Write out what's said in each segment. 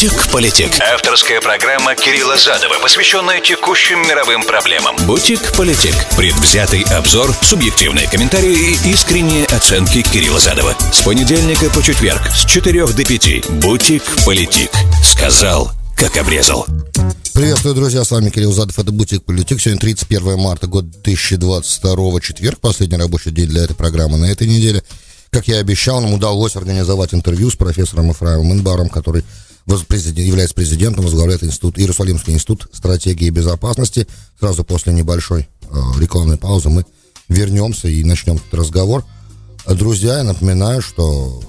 «Бутик-политик». Авторская программа Кирилла Задова, посвященная текущим мировым проблемам. «Бутик-политик». Предвзятый обзор, субъективные комментарии и искренние оценки Кирилла Задова. С понедельника по четверг с 4 до 5. «Бутик-политик». Сказал, как обрезал. Приветствую, друзья, с вами Кирилл Задов, это Бутик Политик. Сегодня 31 марта, год 2022, четверг, последний рабочий день для этой программы на этой неделе. Как я и обещал, нам удалось организовать интервью с профессором Ифраимом Инбаром, который является президентом, возглавляет институт, Иерусалимский институт стратегии и безопасности. Сразу после небольшой э, рекламной паузы мы вернемся и начнем этот разговор. Друзья, я напоминаю, что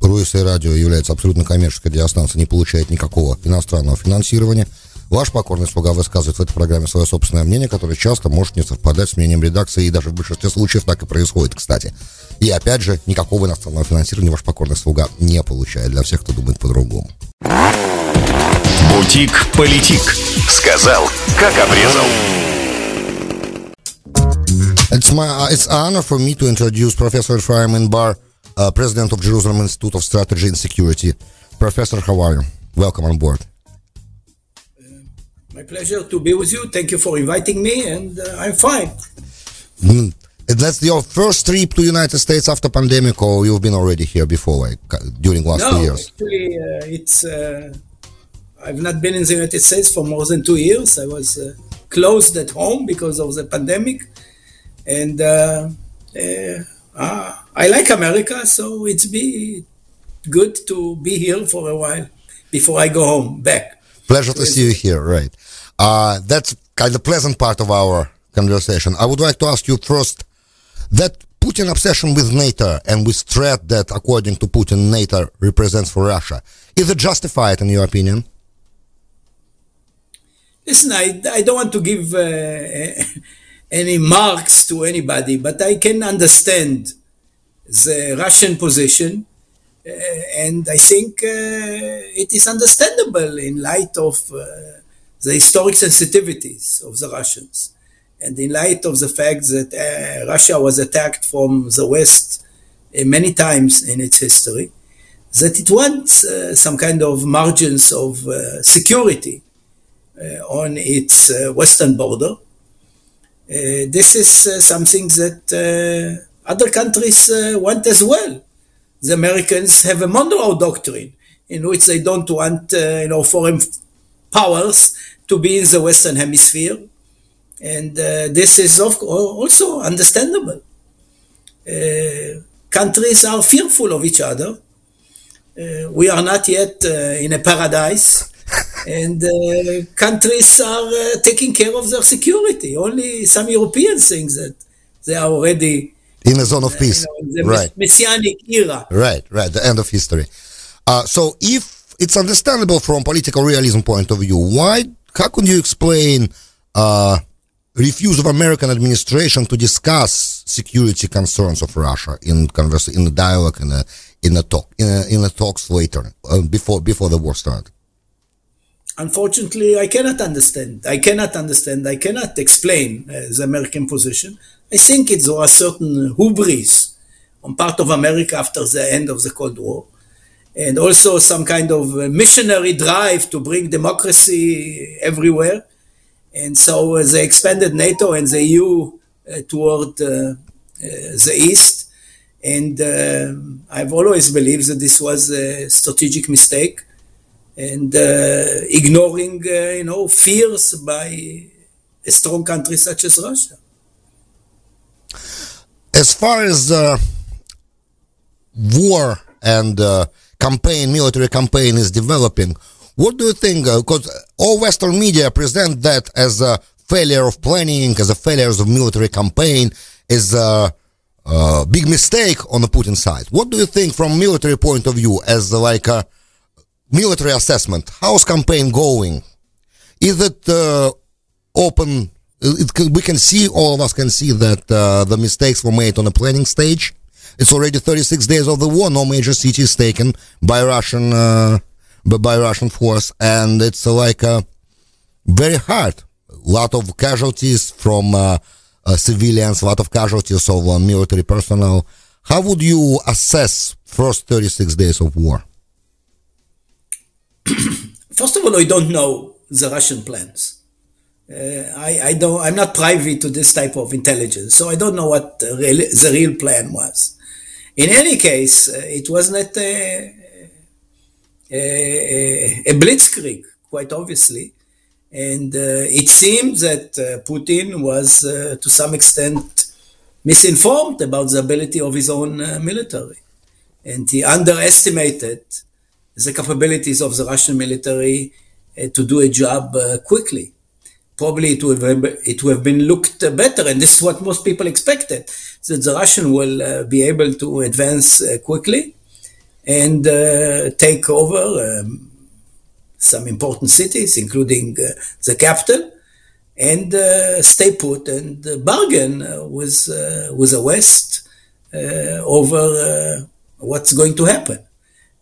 Руиса радио является абсолютно коммерческой радиостанцией, не получает никакого иностранного финансирования. Ваш покорный слуга высказывает в этой программе свое собственное мнение, которое часто может не совпадать с мнением редакции, и даже в большинстве случаев так и происходит, кстати. И опять же, никакого иностранного финансирования ваш покорный слуга не получает для всех, кто думает по-другому. Бутик-политик. Сказал, как обрезал. It's my it's an honor for me to introduce Professor Ephraim Inbar, uh, President of Jerusalem Institute of Strategy and Security. Professor, how are you? Welcome on board. My pleasure to be with you. Thank you for inviting me, and uh, I'm fine. Mm. That's your first trip to United States after pandemic, or you've been already here before, like during last no, two years? actually, uh, it's. Uh, I've not been in the United States for more than two years. I was uh, closed at home because of the pandemic, and uh, uh, ah, I like America, so it's be good to be here for a while before I go home back. Pleasure to see you here, right? Uh, that's kind of pleasant part of our conversation. I would like to ask you first that Putin obsession with NATO and with threat that, according to Putin, NATO represents for Russia, is it justified in your opinion? Listen, I, I don't want to give uh, any marks to anybody, but I can understand the Russian position uh, and I think uh, it is understandable in light of uh, the historic sensitivities of the Russians, and in light of the fact that uh, Russia was attacked from the West uh, many times in its history, that it wants uh, some kind of margins of security on its western border. this is something that other countries want as well the Americans have a Monroe Doctrine, in which they don't want, uh, you know, foreign powers to be in the Western Hemisphere, and uh, this is of also understandable. Uh, countries are fearful of each other. Uh, we are not yet uh, in a paradise, and uh, countries are taking care of their security. Only some Europeans think that they are already in a zone of peace. You know, right. Messianic era. Right, right, the end of history. Uh, so if it's understandable from political realism point of view, why, how can you explain uh, refuse of American administration to discuss security concerns of Russia in in the dialogue, in a, in a talk, in a, in the talks later, uh, before, before the war started? Unfortunately, I cannot understand. I cannot understand. I cannot explain uh, the American position. I think it was a certain hubris on part of America after the end of the Cold War, and also some kind of missionary drive to bring democracy everywhere. And so uh, they expanded NATO and the EU uh, toward uh, uh the East. And uh, I've always believed that this was a strategic mistake and uh, ignoring, you know, fears by a strong country such as Russia as far as uh, war and uh, campaign, military campaign is developing, what do you think? Because uh, all Western media present that as a failure of planning, as a failure of military campaign, is a, big mistake on the Putin side. What do you think from military point of view, as like a military assessment? How's campaign going? Is it uh, open it, we can see, all of us can see that uh, the mistakes were made on the planning stage. It's already 36 days of the war. No major city is taken by Russian, uh, by Russian force, and it's uh, like very hard. A lot of casualties from uh, uh, civilians, a lot of casualties of uh, military personnel. How would you assess first 36 days of war? first of all, I don't know the Russian plans. Uh, I, I, don't. I'm not privy to this type of intelligence, so I don't know what the real, the real plan was. In any case, uh, it was not a, a, a, blitzkrieg, quite obviously, and uh, it seems that uh, Putin was, to some extent, misinformed about the ability of his own military, and he underestimated the capabilities of the Russian military to do a job quickly. Probably it would have, it would have been looked better, and this is what most people expected, that the Russian will uh, be able to advance uh, quickly and uh, take over um, some important cities, including the capital, and stay put and bargain with with the West over what's going to happen.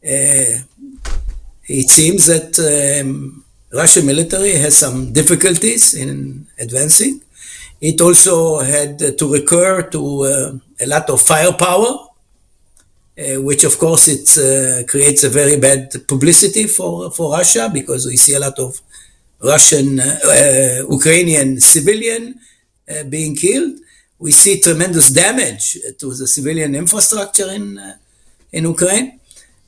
it seems that. Um, Russian military has some difficulties in advancing. It also had to recur to uh, a lot of firepower, uh, which of course it uh, creates a very bad publicity for, for Russia because we see a lot of Russian, uh, uh, Ukrainian civilian uh, being killed. We see tremendous damage to the civilian infrastructure in, in Ukraine.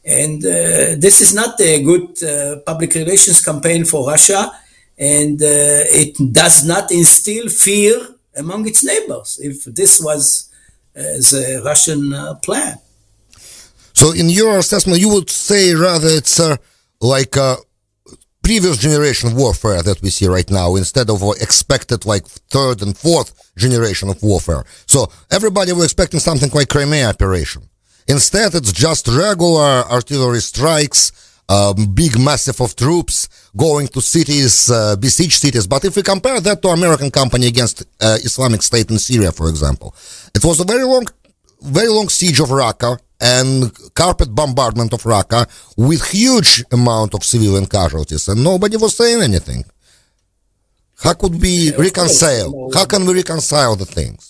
And this is not a good public relations campaign for Russia, and uh, it does not instill fear among its neighbors if this was uh, the Russian uh, plan. So, in your assessment, you would say rather it's uh, like a previous generation warfare that we see right now instead of expected like third and fourth generation of warfare. So, everybody was expecting something like Crimea operation. Instead, it's just regular artillery strikes, um, big massive of troops going to cities, uh, besieged cities. But if we compare that to American company against uh, Islamic State in Syria, for example, it was a very long, very long siege of Raqqa and carpet bombardment of Raqqa with huge amount of civilian casualties, and nobody was saying anything. How could we reconcile? How can we reconcile the things?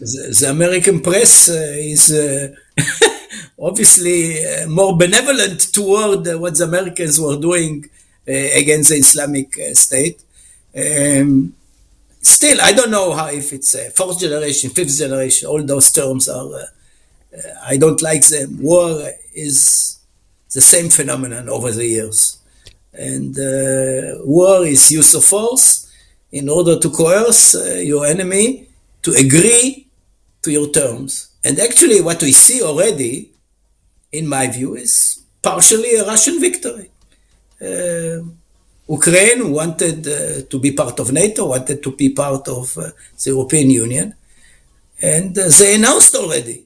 The, the American press uh, is uh, obviously uh, more benevolent toward uh, what the Americans were doing uh, against the Islamic State. Um, still, I don't know how if it's fourth generation, fifth generation. All those terms are. I don't like them. War is the same phenomenon over the years, and war is use of force in order to coerce your enemy to agree to your terms. And actually, what we see already, in my view, is partially a Russian victory. Uh, Ukraine wanted uh, to be part of NATO, wanted to be part of uh, the European Union, and uh, they announced already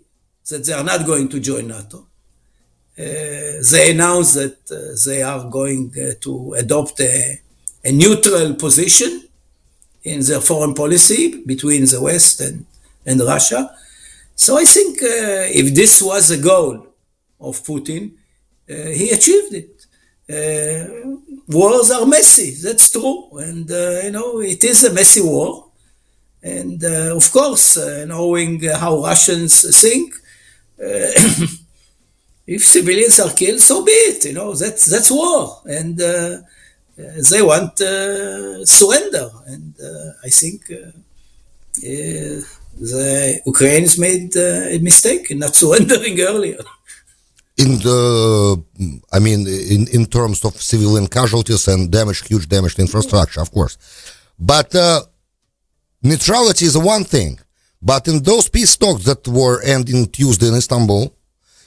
that they are not going to join NATO. Uh, they announced that uh, they are going to adopt a, a neutral position in their foreign policy between the West and, and Russia. So I think uh, if this was a goal of Putin, uh, he achieved it. Uh, wars are messy, that's true, and uh, you know it is a messy war. And uh, of course, uh, knowing how Russians think, if civilians are killed, so be it. You know that's that's war, and they want surrender. And I think the Ukrainians made uh, a mistake in not surrendering earlier. In the, I mean, in, in terms of civilian casualties and damage, huge damage to infrastructure, of course. But uh, neutrality is one thing. But in those peace talks that were ending Tuesday in Istanbul,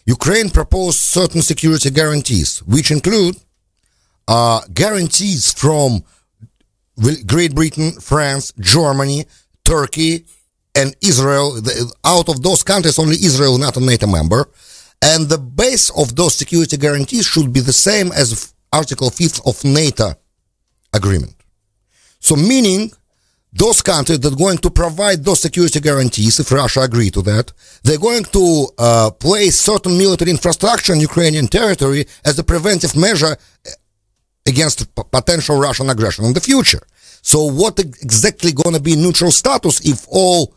Ukraine proposed certain security guarantees, which include uh, guarantees from Great Britain, France, Germany, Turkey, and Israel, out of those countries, only Israel not a NATO member. And the base of those security guarantees should be the same as Article 5th of NATO agreement. So meaning those countries that are going to provide those security guarantees, if Russia agree to that, they're going to uh, place certain military infrastructure in Ukrainian territory as a preventive measure uh, against potential Russian aggression in the future. So what exactly going to be neutral status if all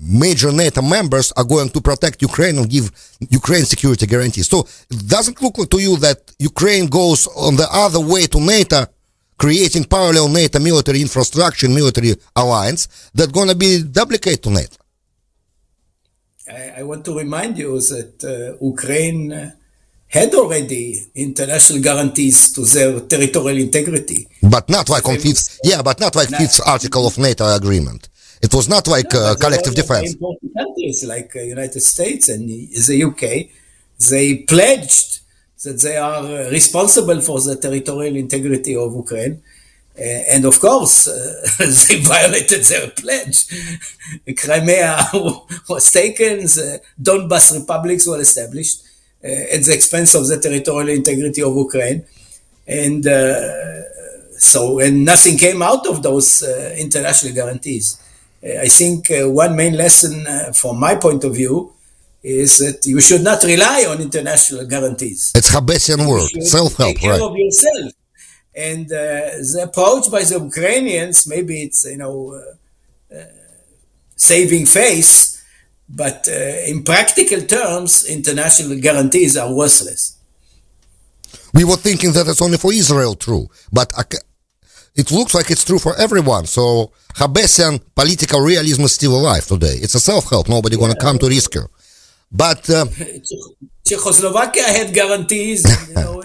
major NATO members are going to protect Ukraine and give Ukraine security guarantees. So it doesn't look to you that Ukraine goes on the other way to NATO, creating parallel NATO military infrastructure, military alliance that's going to be duplicate to NATO. I, I want to remind you that uh, Ukraine uh, had already international guarantees to their territorial integrity. But not like on fifth, yeah, but not like fifth article of NATO agreement. It was not like no, uh, collective defense. Important countries like uh, United States and the UK, they pledged that they are uh, responsible for the territorial integrity of Ukraine. Uh, and of course, uh, they violated their pledge. Crimea was taken, the Donbas republics were established uh, at the expense of the territorial integrity of Ukraine. And so, and nothing came out of those international guarantees. I think uh, one main lesson uh, from my point of view is that you should not rely on international guarantees. It's Hobbesian word, self-help, take care right? of yourself. And uh, the approach by the Ukrainians, maybe it's you know uh, uh, saving face, but uh, in practical terms, international guarantees are worthless. We were thinking that it's only for Israel true, but it looks like it's true for everyone. So Hobbesian political realism is still alive today. It's a self-help. Nobody yeah. going to come to risk rescue. But uh, Czechoslovakia had guarantees. You know,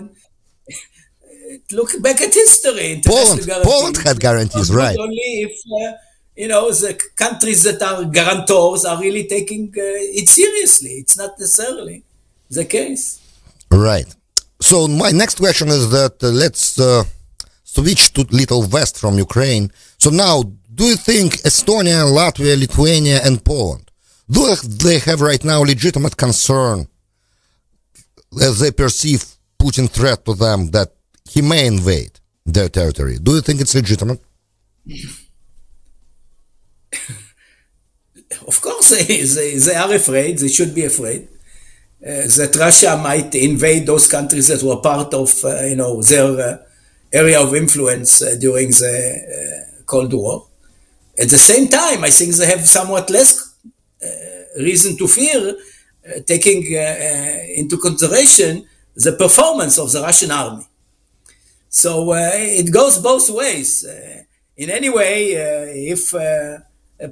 look back at history. Poland, Poland had guarantees, right? Only if uh, you know the countries that are guarantors are really taking uh, it seriously. It's not necessarily the case. Right. So my next question is that uh, let's uh, switch to little west from Ukraine. So now, do you think Estonia, Latvia, Lithuania, and Poland do they have right now legitimate concern as they perceive Putin threat to them that he may invade their territory? Do you think it's legitimate? of course, they, they, they, are afraid. They should be afraid uh, that Russia might invade those countries that were part of, uh, you know, their uh, area of influence uh, during the uh, Cold War. At the same time, I think they have somewhat less uh, reason to fear, uh, taking uh, uh, into consideration the performance of the Russian army. So it goes both ways. in any way, if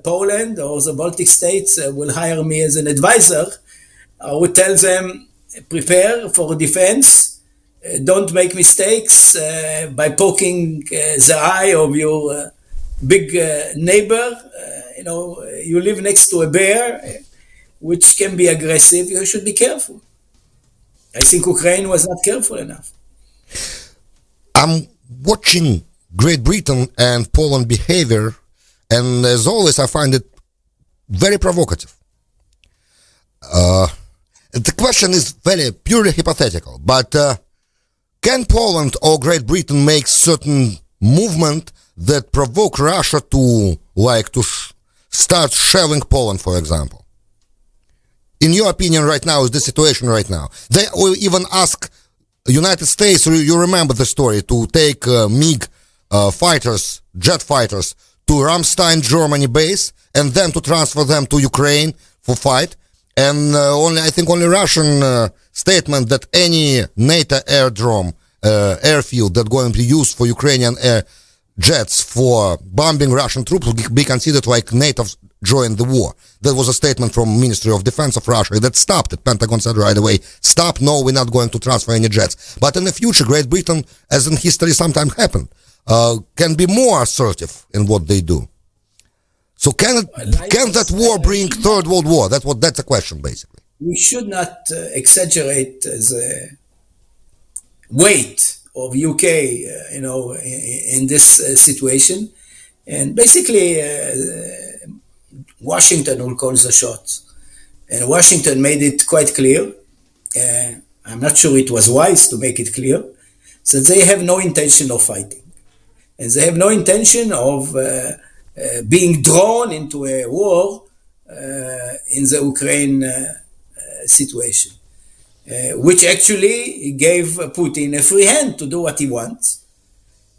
Poland or the Baltic states will hire me as an advisor, I would tell them prepare for defense don't make mistakes uh, by poking uh, the eye of your big neighbor. you know, you live next to a bear, which can be aggressive. You should be careful. I think Ukraine was not careful enough. I'm watching Great Britain and Poland behavior, and as always, I find it very provocative. Uh, the question is very purely hypothetical, but uh, can Poland or Great Britain make certain movement that provoke Russia to like to sh- start shelling Poland, for example? In your opinion, right now is the situation right now? They will even ask United States. You remember the story to take uh, MiG uh, fighters, jet fighters, to Ramstein, Germany base, and then to transfer them to Ukraine for fight. And uh, only I think only Russian uh, statement that any NATO airdrome uh, airfield that going to be used for Ukrainian air jets for bombing Russian troops will be considered like NATO joined the war. That was a statement from Ministry of Defense of Russia that stopped it. Pentagon said right away, stop, no, we're not going to transfer any jets. But in the future, Great Britain, as in history sometimes happened, uh, can be more assertive in what they do. So can it, can that war bring third world war? That's what that's a question basically. We should not uh, exaggerate the weight of UK, uh, you know, in, in this uh, situation, and basically uh, Washington will call the shots, and Washington made it quite clear. I'm not sure it was wise to make it clear that they have no intention of fighting, and they have no intention of uh, uh, being drawn into a war uh, in the Ukraine situation uh, which actually gave Putin a free hand to do what he wants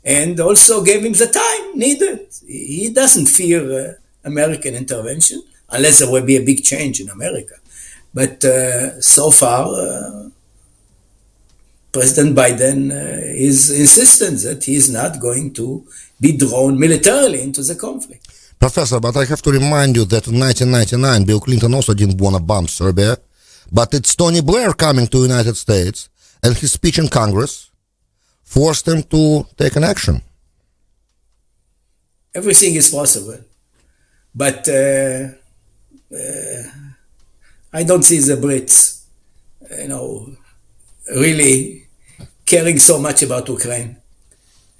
and also gave him the time needed. He doesn't fear uh, American intervention. unless there will be a big change in America. But uh, so far, uh, President Biden uh, is insistent that he is not going to be drawn militarily into the conflict. Professor, but I have to remind you that in 1999, Bill Clinton also didn't want to bomb Serbia, but it's Tony Blair coming to the United States, and his speech in Congress forced him to take an action. Everything is possible, but uh, uh, I don't see the Brits, you know, really caring so much about Ukraine.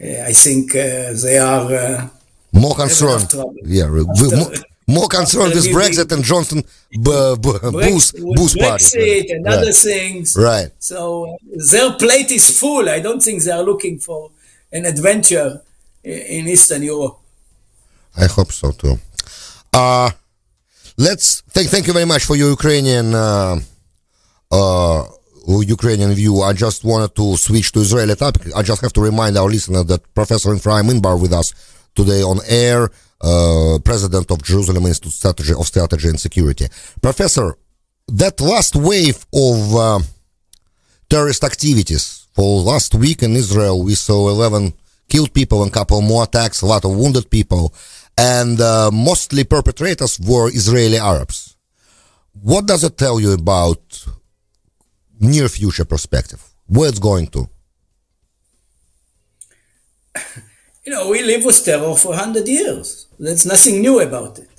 Uh, I think uh, they are uh, more concerned. Yeah, more, more concerned with Brexit and Johnson b- b- Boost, Boost Brexit and right. other things. Right. So their plate is full. I don't think they are looking for an adventure in Eastern Europe. I hope so too. Uh, let's thank thank you very much for your Ukrainian uh, uh, Ukrainian view. I just wanted to switch to Israeli topic. I just have to remind our listener that Professor Ephraim Inbar with us today on air, uh, president of Jerusalem Institute Strategy of Strategy and Security. Professor, that last wave of uh, terrorist activities for last week in Israel, we saw 11 killed people and a couple more attacks, a lot of wounded people, and uh, mostly perpetrators were Israeli Arabs. What does it tell you about near future perspective? Where it's going to? you know, we live with terror for 100 years. There's nothing new about it.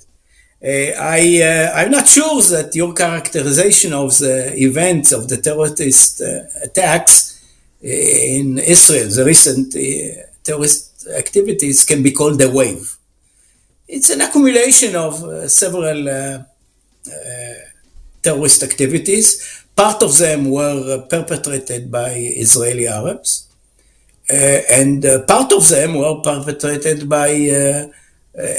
Uh, I, uh, I'm not sure that your characterization of the events of the terrorist uh, attacks in Israel, the recent uh, terrorist activities, can be called a wave. It's an accumulation of uh, several uh, terrorist activities. Part of them were perpetrated by Israeli Arabs. Uh, and uh, part of them were perpetrated by uh,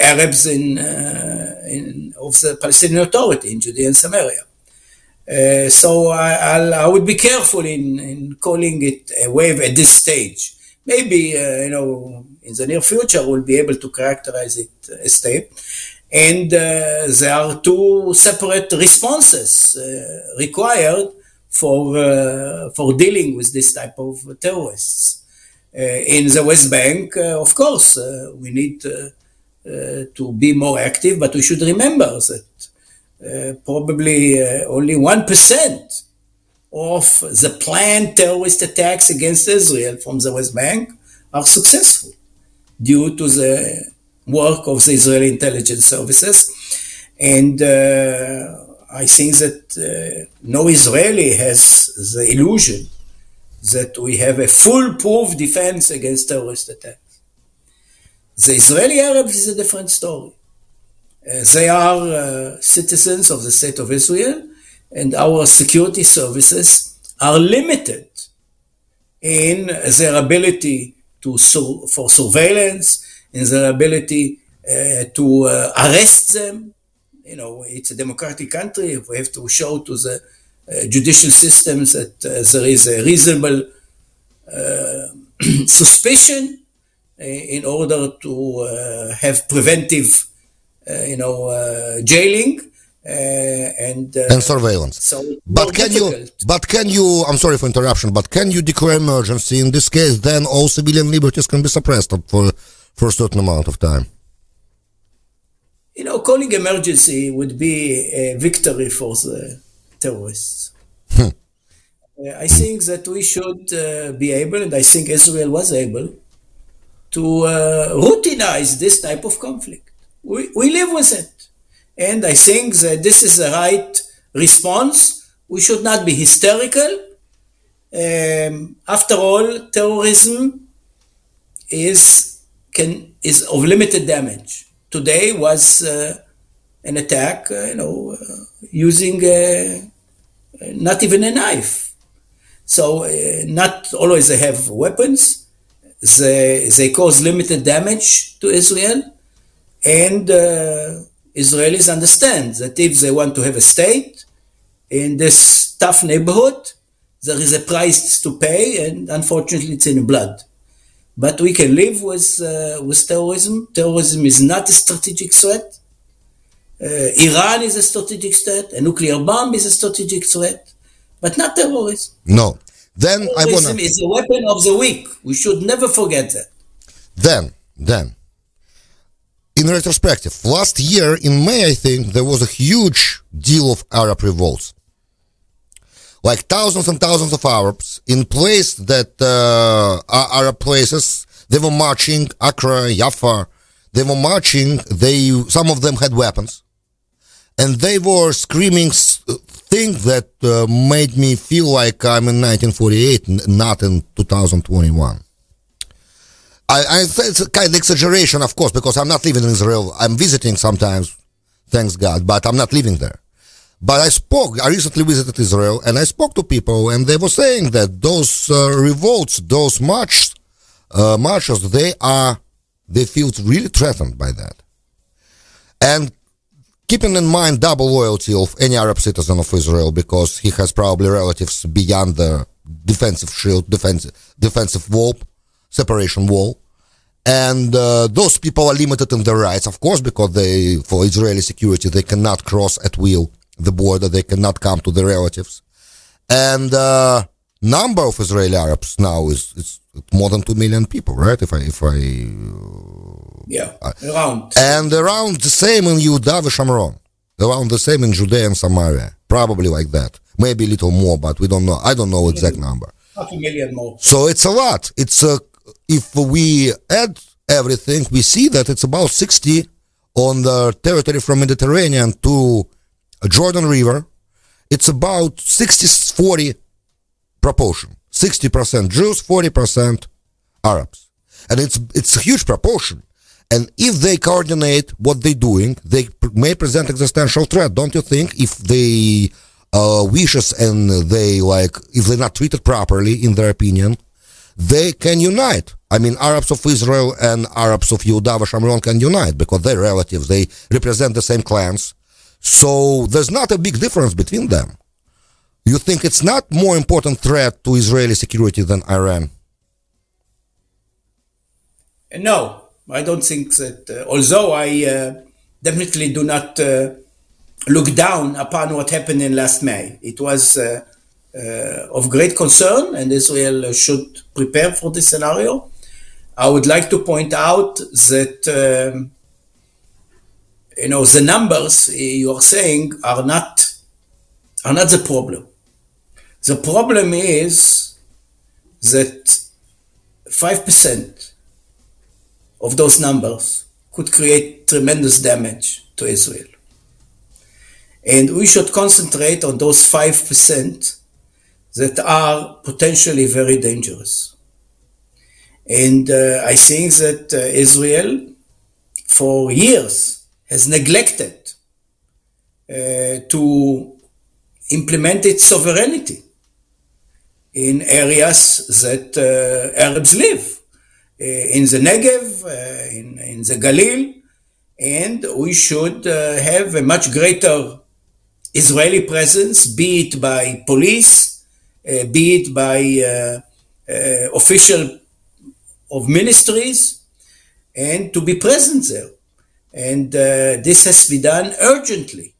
Arabs in, in, of the Palestinian Authority in Judea and Samaria. Uh, so I, I, would be careful in, in, calling it a wave at this stage. Maybe uh, you know in the near future we'll be able to characterize it as state. And uh, there are two separate responses required for for dealing with this type of terrorists. Uh, in the West Bank, uh, of course, uh, we need to be more active, but we should remember that probably only 1% of the planned terrorist attacks against Israel from the West Bank are successful due to the work of the Israeli intelligence services. And uh, I think that uh, no Israeli has the illusion that we have a foolproof defense against terrorist attacks. The Israeli Arabs is a different story. Uh, they are uh, citizens of the state of Israel, and our security services are limited in their ability to sur- for surveillance, in their ability uh, to uh, arrest them. You know, it's a democratic country. We have to show to the judicial systems that uh, there is a reasonable uh, suspicion in order to have preventive, you know, jailing. Uh, and uh, and surveillance. So but can difficult. you? But can you? I'm sorry for interruption. But can you declare emergency in this case? Then all civilian liberties can be suppressed for for a certain amount of time. You know, calling emergency would be a victory for the terrorists. Hmm. Uh, I think that we should uh, be able, and I think Israel was able, to uh, routinize this type of conflict. We, we live with it. And I think that this is the right response. We should not be hysterical. Um, after all, terrorism is, can, is of limited damage. Today was uh, an attack, uh, you know, uh, using not even a knife. So not always they have weapons. They, they cause limited damage to Israel. And uh, Israelis understand that if they want to have a state in this tough neighborhood, there is a price to pay, and unfortunately, it's in blood. But we can live with uh, with terrorism. Terrorism is not a strategic threat. Iran is a strategic threat. A nuclear bomb is a strategic threat, but not terrorism. No. Then terrorism I want to. is a weapon of the weak. We should never forget that. Then, then, in retrospective, last year in May, I think there was a huge deal of Arab revolts. Like thousands and thousands of Arabs in place that uh, are Arab places. They were marching Acre, Jaffa. They were marching. They some of them had weapons, and they were screaming things that uh, made me feel like I'm in 1948, not in 2021. I, I it's a kind of exaggeration, of course, because I'm not living in Israel. I'm visiting sometimes, thanks God, but I'm not living there. But I spoke, I recently visited Israel and I spoke to people and they were saying that those uh, revolts, those marches, uh, marches, they are, they feel really threatened by that. And keeping in mind double loyalty of any Arab citizen of Israel because he has probably relatives beyond the defensive shield, defensive, defensive wall, separation wall. And uh, those people are limited in their rights, of course, because they, for Israeli security, they cannot cross at will the border. They cannot come to their relatives. And uh, number of Israeli Arabs now is, is more than two million people, right? If I if I yeah uh, around and around the same in Yehuda Shomron, around the same in Judea and Samaria, probably like that. Maybe a little more, but we don't know. I don't know exact number. Half a million more. So it's a lot. It's a if we add everything, we see that it's about 60 on the territory from Mediterranean to Jordan River. It's about 60-40 proportion. 60% Jews, 40% Arabs. And it's, it's a huge proportion. And if they coordinate what they're doing, they may present existential threat, don't you think? If they uh, wishes and they like, if they're not treated properly, in their opinion, they can unite. I mean, Arabs of Israel and Arabs of Yehuda Shomron can unite because they're relatives. They represent the same clans. So there's not a big difference between them. You think it's not more important threat to Israeli security than Iran? No, I don't think that. Uh, although I uh, definitely do not uh, look down upon what happened in last May, it was uh, uh, of great concern, and Israel should prepare for this scenario. I would like to point out that um, you know the numbers you are saying are not are not the problem. The problem is that five percent of those numbers could create tremendous damage to Israel. And we should concentrate on those 5% that are potentially very dangerous. And uh, I think that uh, Israel, for years, has neglected uh, to implement its sovereignty in areas that uh, Arabs live, in the Negev, uh, in, in the Galil, and we should have a much greater Israeli presence, be it by police, be it by official of ministries, and to be present there. And uh, this has to be done urgently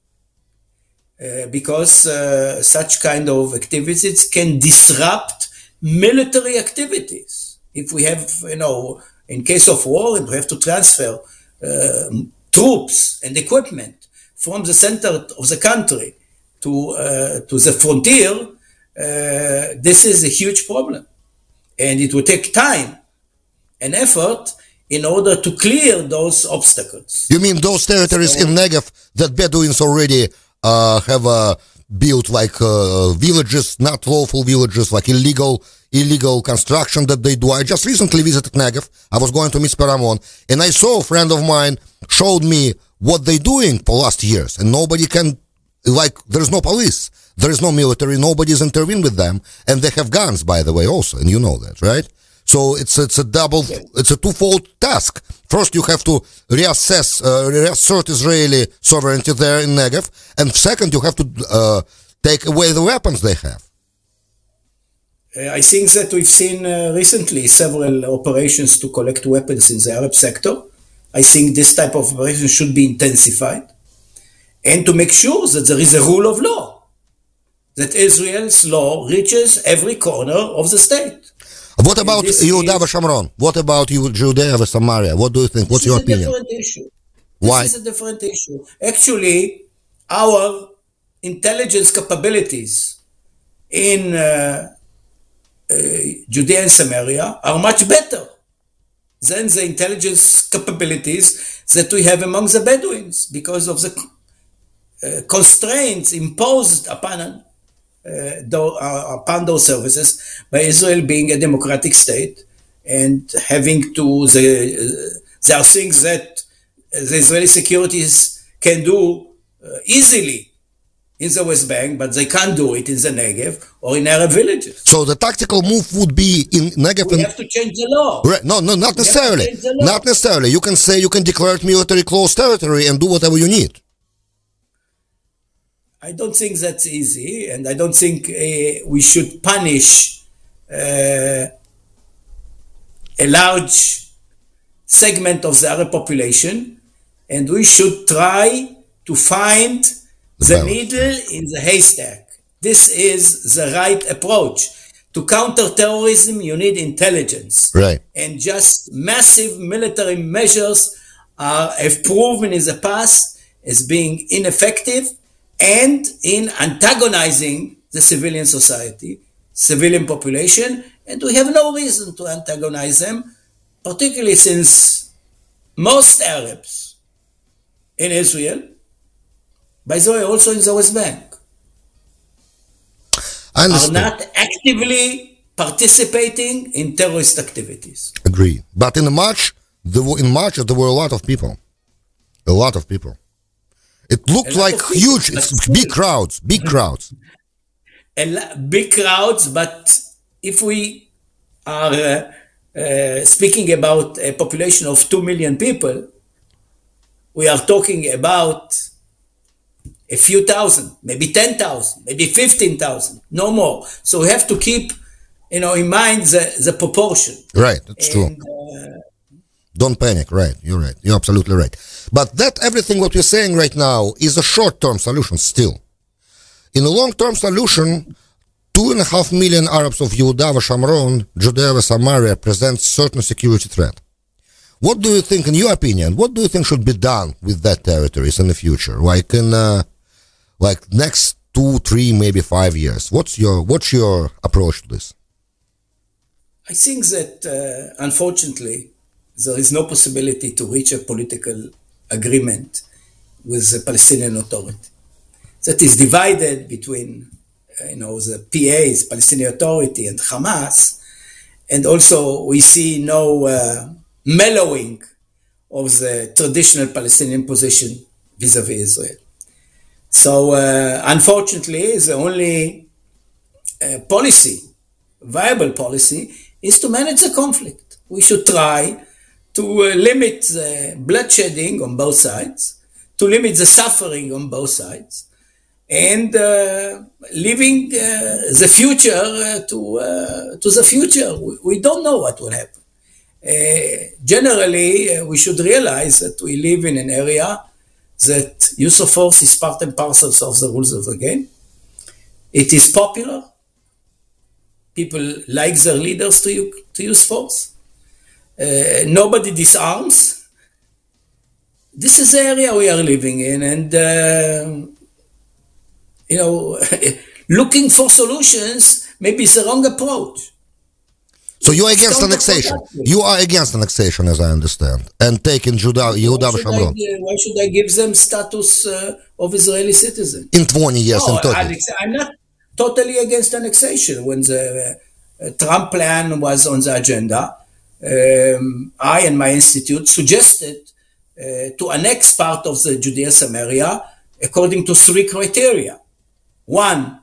uh, because uh, such kind of activities can disrupt military activities. If we have, you know, in case of war, and we have to transfer troops and equipment from the center of the country to uh, to the frontier, uh, this is a huge problem, and it will take time and effort in order to clear those obstacles. You mean those territories so, in Negev that Bedouins already uh, have uh, built like uh, villages, not lawful villages, like illegal illegal construction that they do. I just recently visited Negev. I was going to Mitzpe Ramon, and I saw a friend of mine showed me what they're doing for last years, and nobody can like there's no police, there is no military, nobody's intervened with them, and they have guns, by the way, also, and you know that, right? So it's it's a double, it's a twofold task. First, you have to reassess, uh, reassert Israeli sovereignty there in Negev, and second, you have to uh, take away the weapons they have. Uh, I think that we've seen uh, recently several operations to collect weapons in the Arab sector. I think this type of operation should be intensified. and to make sure that there is a rule of law, that Israel's law reaches every corner of the state. What about Yehuda Shomron? What about Judea and Samaria? What do you think? What's your opinion? This a different issue. Why? This is a different issue. Actually, our intelligence capabilities in uh, uh, Judea and Samaria are much better than the intelligence capabilities that we have among the Bedouins because of the uh, constraints imposed upon Uh, uh, uh, upon those services by Israel being a democratic state and having to the, there are things that the Israeli securities can do easily in the West Bank, but they can't do it in the Negev or in Arab villages. So the tactical move would be in Negev. We have to change the law. Right. No, no, not necessarily. Not necessarily. You can say you can declare it military closed territory and do whatever you need. I don't think that's easy, and I don't think uh, we should punish uh, a large segment of the Arab population, and we should try to find the needle in the haystack. This is the right approach. To counter terrorism, you need intelligence. Right. And just massive military measures are, have proven in the past as being ineffective and in antagonizing the civilian society, civilian population, and we have no reason to antagonize them, particularly since most Arabs in Israel by the way, also in the West Bank, are not actively participating in terrorist activities. Agree. But in March, there were, in March there were a lot of people. A lot of people. It looked like huge, big crowds, big crowds. A big crowds, but if we are uh, uh, speaking about a population of 2 million people, we are talking about a few thousand, maybe 10,000, maybe 15,000, no more. So we have to keep, you know, in mind the, the proportion. Right, that's and, true. Don't panic, right, you're right, you're absolutely right. But that everything what we're saying right now is a short-term solution still. In a long-term solution, two and a half million Arabs of Yehuda Shomron, Judea Samaria present certain security threat. What do you think, in your opinion, what do you think should be done with that territories in the future? Like in uh, like next two, three, maybe five years? What's your what's your approach to this? I think that uh, unfortunately there is no possibility to reach a political agreement with the Palestinian Authority. That is divided between, uh, you know, the PA's Palestinian Authority and Hamas, and also we see no uh, mellowing of the traditional Palestinian position vis-à-vis Israel. So uh, unfortunately, the only uh, policy, viable policy, is to manage the conflict. We should try to uh, limit the bloodshedding on both sides, to limit the suffering on both sides, and uh, leaving uh, the future uh, to to the future. We, we, don't know what will happen. generally, we should realize that we live in an area that use of force is part and parcel of the rules of the game. It is popular. People like their leaders to, to use force. Uh, nobody disarms. This is the area we are living in, and uh, you know, looking for solutions maybe is the wrong approach. So you are against annexation. You are against annexation, as I understand, and taking Judah, Yehuda Shomron. Why should I give them status uh, of Israeli citizen? In 20 years, no, in 30. Alex, I'm not totally against annexation. When the uh, Trump plan was on the agenda, um, I and my institute suggested uh, to annex part of the Judea Samaria according to three criteria. One,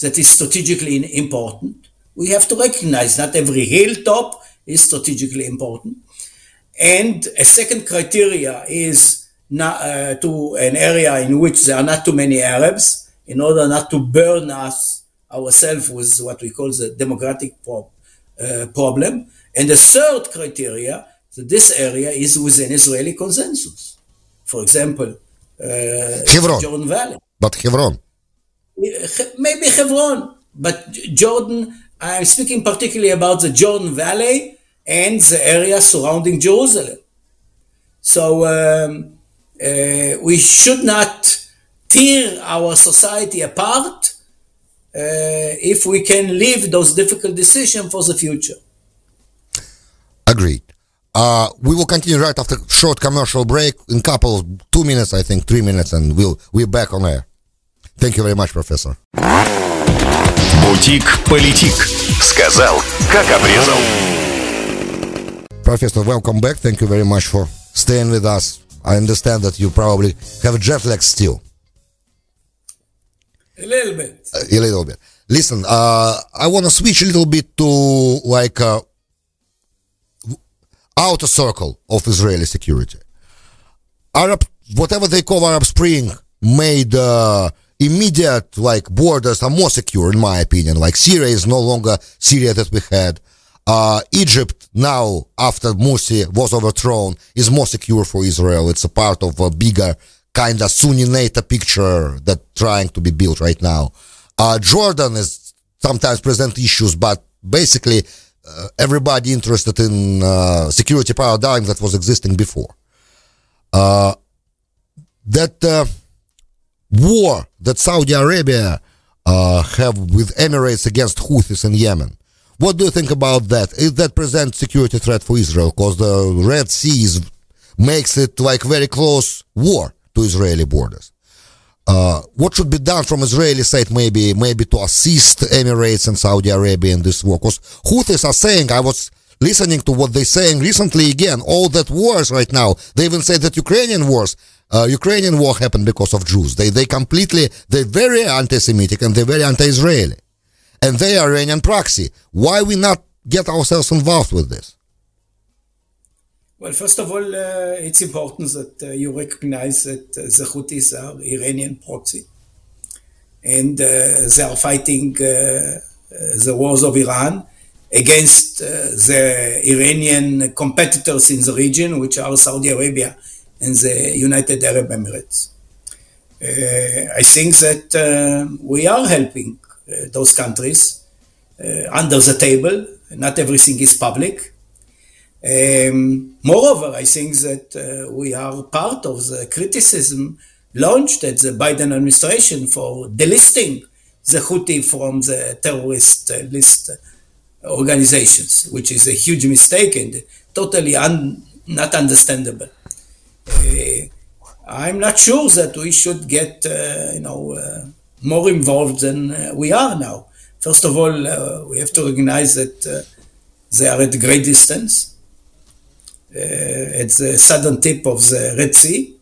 that is strategically important we have to recognize not every hilltop is strategically important. And a second criteria is not, uh, to an area in which there are not too many Arabs in order not to burn us ourselves with what we call the democratic uh, problem. And the third criteria that this area is within Israeli consensus. For example, Hebron. Jordan Valley. But Hebron. Maybe Hebron, but Jordan, I'm speaking particularly about the Jordan Valley and the area surrounding Jerusalem. So um, uh, we should not tear our society apart uh, if we can leave those difficult decisions for the future. Agreed. Uh, we will continue right after short commercial break in couple of two minutes, I think, three minutes, and we'll we're back on air. Thank you very much, Professor. Бутик Политик. Сказал, как обрезал. Professor, welcome back. Thank you very much for staying with us. I understand that you probably have jet lag still. A little bit. A little bit. Listen, uh, I want to switch a little bit to like uh, outer circle of Israeli security. Arab, whatever they call Arab Spring, made uh, immediate like borders are more secure, in my opinion. Like Syria is no longer Syria that we had. Uh, Egypt now, after Morsi was overthrown, is more secure for Israel. It's a part of a bigger kind of Sunni NATO picture that trying to be built right now. Uh, Jordan is sometimes present issues, but basically uh, everybody interested in uh, security paradigm that was existing before. Uh, that uh, war that Saudi Arabia uh, have with Emirates against Houthis in Yemen. What do you think about that? Is that present security threat for Israel? Because the Red Sea makes it like very close war to Israeli borders. Uh, what should be done from Israeli side, maybe, maybe to assist Emirates and Saudi Arabia in this war? Because Houthis are saying, I was listening to what they're saying recently again, all that wars right now. They even say that Ukrainian wars, uh, Ukrainian war happened because of Jews. They, they completely, they're very anti-Semitic and they're very anti-Israeli. And they are Iranian proxy. Why we not get ourselves involved with this? Well, first of all, uh, it's important that uh, you recognize that uh, the Houthis are Iranian proxy. And uh, they are fighting uh, uh, the wars of Iran against the Iranian competitors in the region, which are Saudi Arabia and the United Arab Emirates. I think that we are helping those countries under the table. Not everything is public. Um, moreover, I think that uh, we are part of the criticism launched at the Biden administration for delisting the Houthi from the terrorist uh, list organizations, which is a huge mistake and totally un- not understandable. Uh, I'm not sure that we should get, uh, you know, uh, more involved than uh, we are now. First of all, we have to recognize that they are at great distance uh, Uh, at the southern tip of the Red Sea.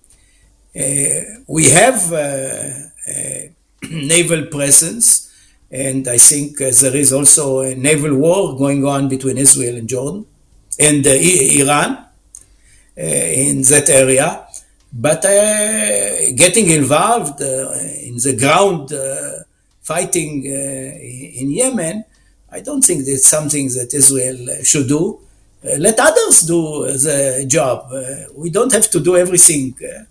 Uh, we have uh, uh naval presence, and I think uh, there is also a naval war going on between Israel and Jordan and Iran in that area. But getting involved in the ground fighting in Yemen, I don't think that's something that Israel should do. Uh, let others do the job. Uh, we don't have to do everything. Uh,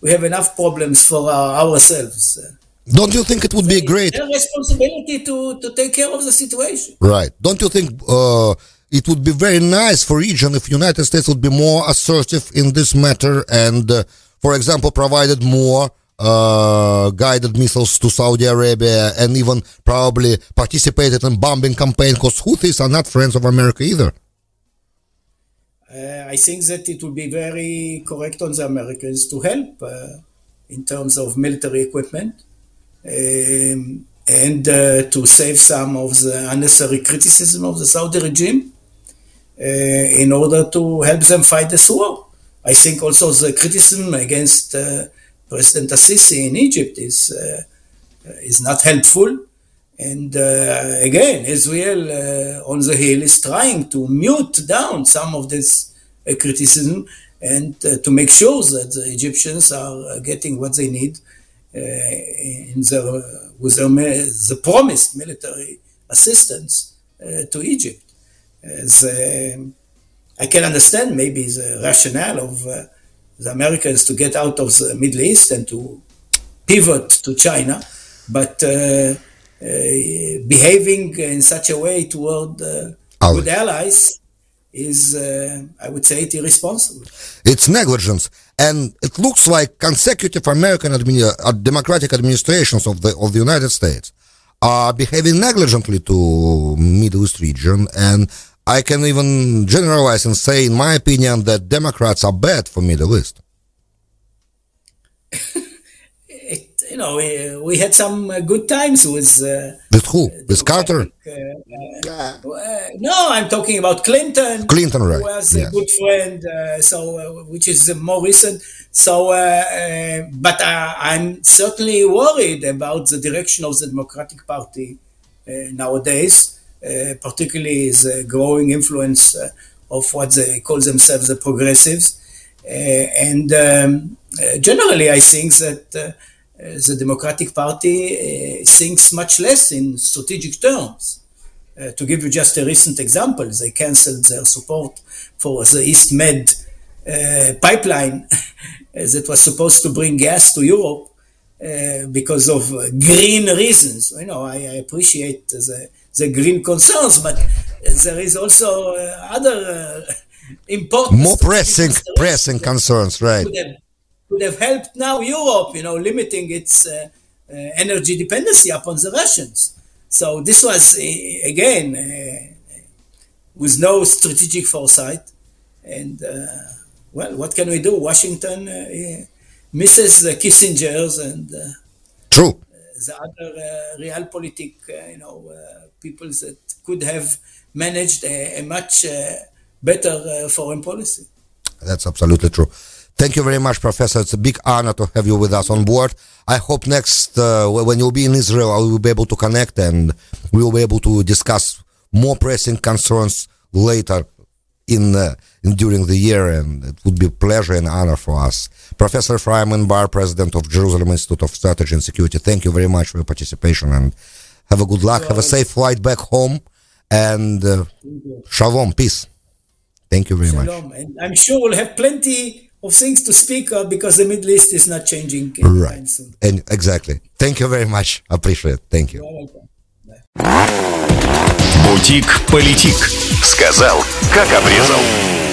we have enough problems for ourselves. Don't you think it would be great? Their responsibility to, to take care of the situation. Right. Don't you think uh, it would be very nice for region if United States would be more assertive in this matter and, uh, for example, provided more uh, guided missiles to Saudi Arabia and even probably participated in bombing campaign because Houthis are not friends of America either. Uh, I think that it would be very correct on the Americans to help uh, in terms of military equipment um, and uh, to save some of the unnecessary criticism of the Saudi regime in order to help them fight this war. I think also the criticism against President el-Sisi in Egypt is is not helpful. And uh, again, Israel uh, on the Hill is trying to mute down some of this uh, criticism and to make sure that the Egyptians are getting what they need in their, with their, the promised military assistance to Egypt. The, I can understand maybe the rationale of the Americans to get out of the Middle East and to pivot to China, but uh, uh, behaving in such a way toward uh, good allies is, uh, I would say, it irresponsible. It's negligence, and it looks like consecutive American admi- uh, democratic administrations of the of the United States are behaving negligently to Middle East region, and I can even generalize and say, in my opinion, that Democrats are bad for Middle East. it, you know, we, we, had some uh, good times with. Uh, with who? With Carter? Uh, uh, no, I'm talking about Clinton. Clinton, right? Who was yes. a good friend, uh, so uh, which is more recent. So, but I'm certainly worried about the direction of the Democratic Party nowadays. Uh, particularly the growing influence uh, of what they call themselves the progressives. Uh, and um, generally, I think that the Democratic Party thinks much less in strategic terms. Uh, to give you just a recent example, they cancelled their support for the East Med uh, pipeline that was supposed to bring gas to Europe uh, because of green reasons. You know, I, I appreciate the the green concerns, but there is also uh, other uh, important more pressing pressing concerns, right? Could have, helped now Europe, you know, limiting its uh, uh energy dependency upon the Russians. So this was uh, again uh, with no strategic foresight, and well, what can we do? Washington misses the Kissingers and true the other realpolitik, you know people that could have managed a, a much uh, better uh, foreign policy. That's absolutely true. Thank you very much, Professor. It's a big honor to have you with us on board. I hope next, uh, when you'll be in Israel, I will be able to connect and we will be able to discuss more pressing concerns later in, uh, in, during the year, and it would be a pleasure and honor for us. Professor Efraim Inbar, President of Jerusalem Institute of Strategy and Security, thank you very much for your participation and have a good luck. Have a safe flight back home. And uh, shalom, peace. Thank you very shalom. much. And I'm sure we'll have plenty of things to speak of because the Middle East is not changing right. soon. And exactly. Thank you very much. Appreciate it. Thank you. Бутик Политик. Сказал, как обрезал.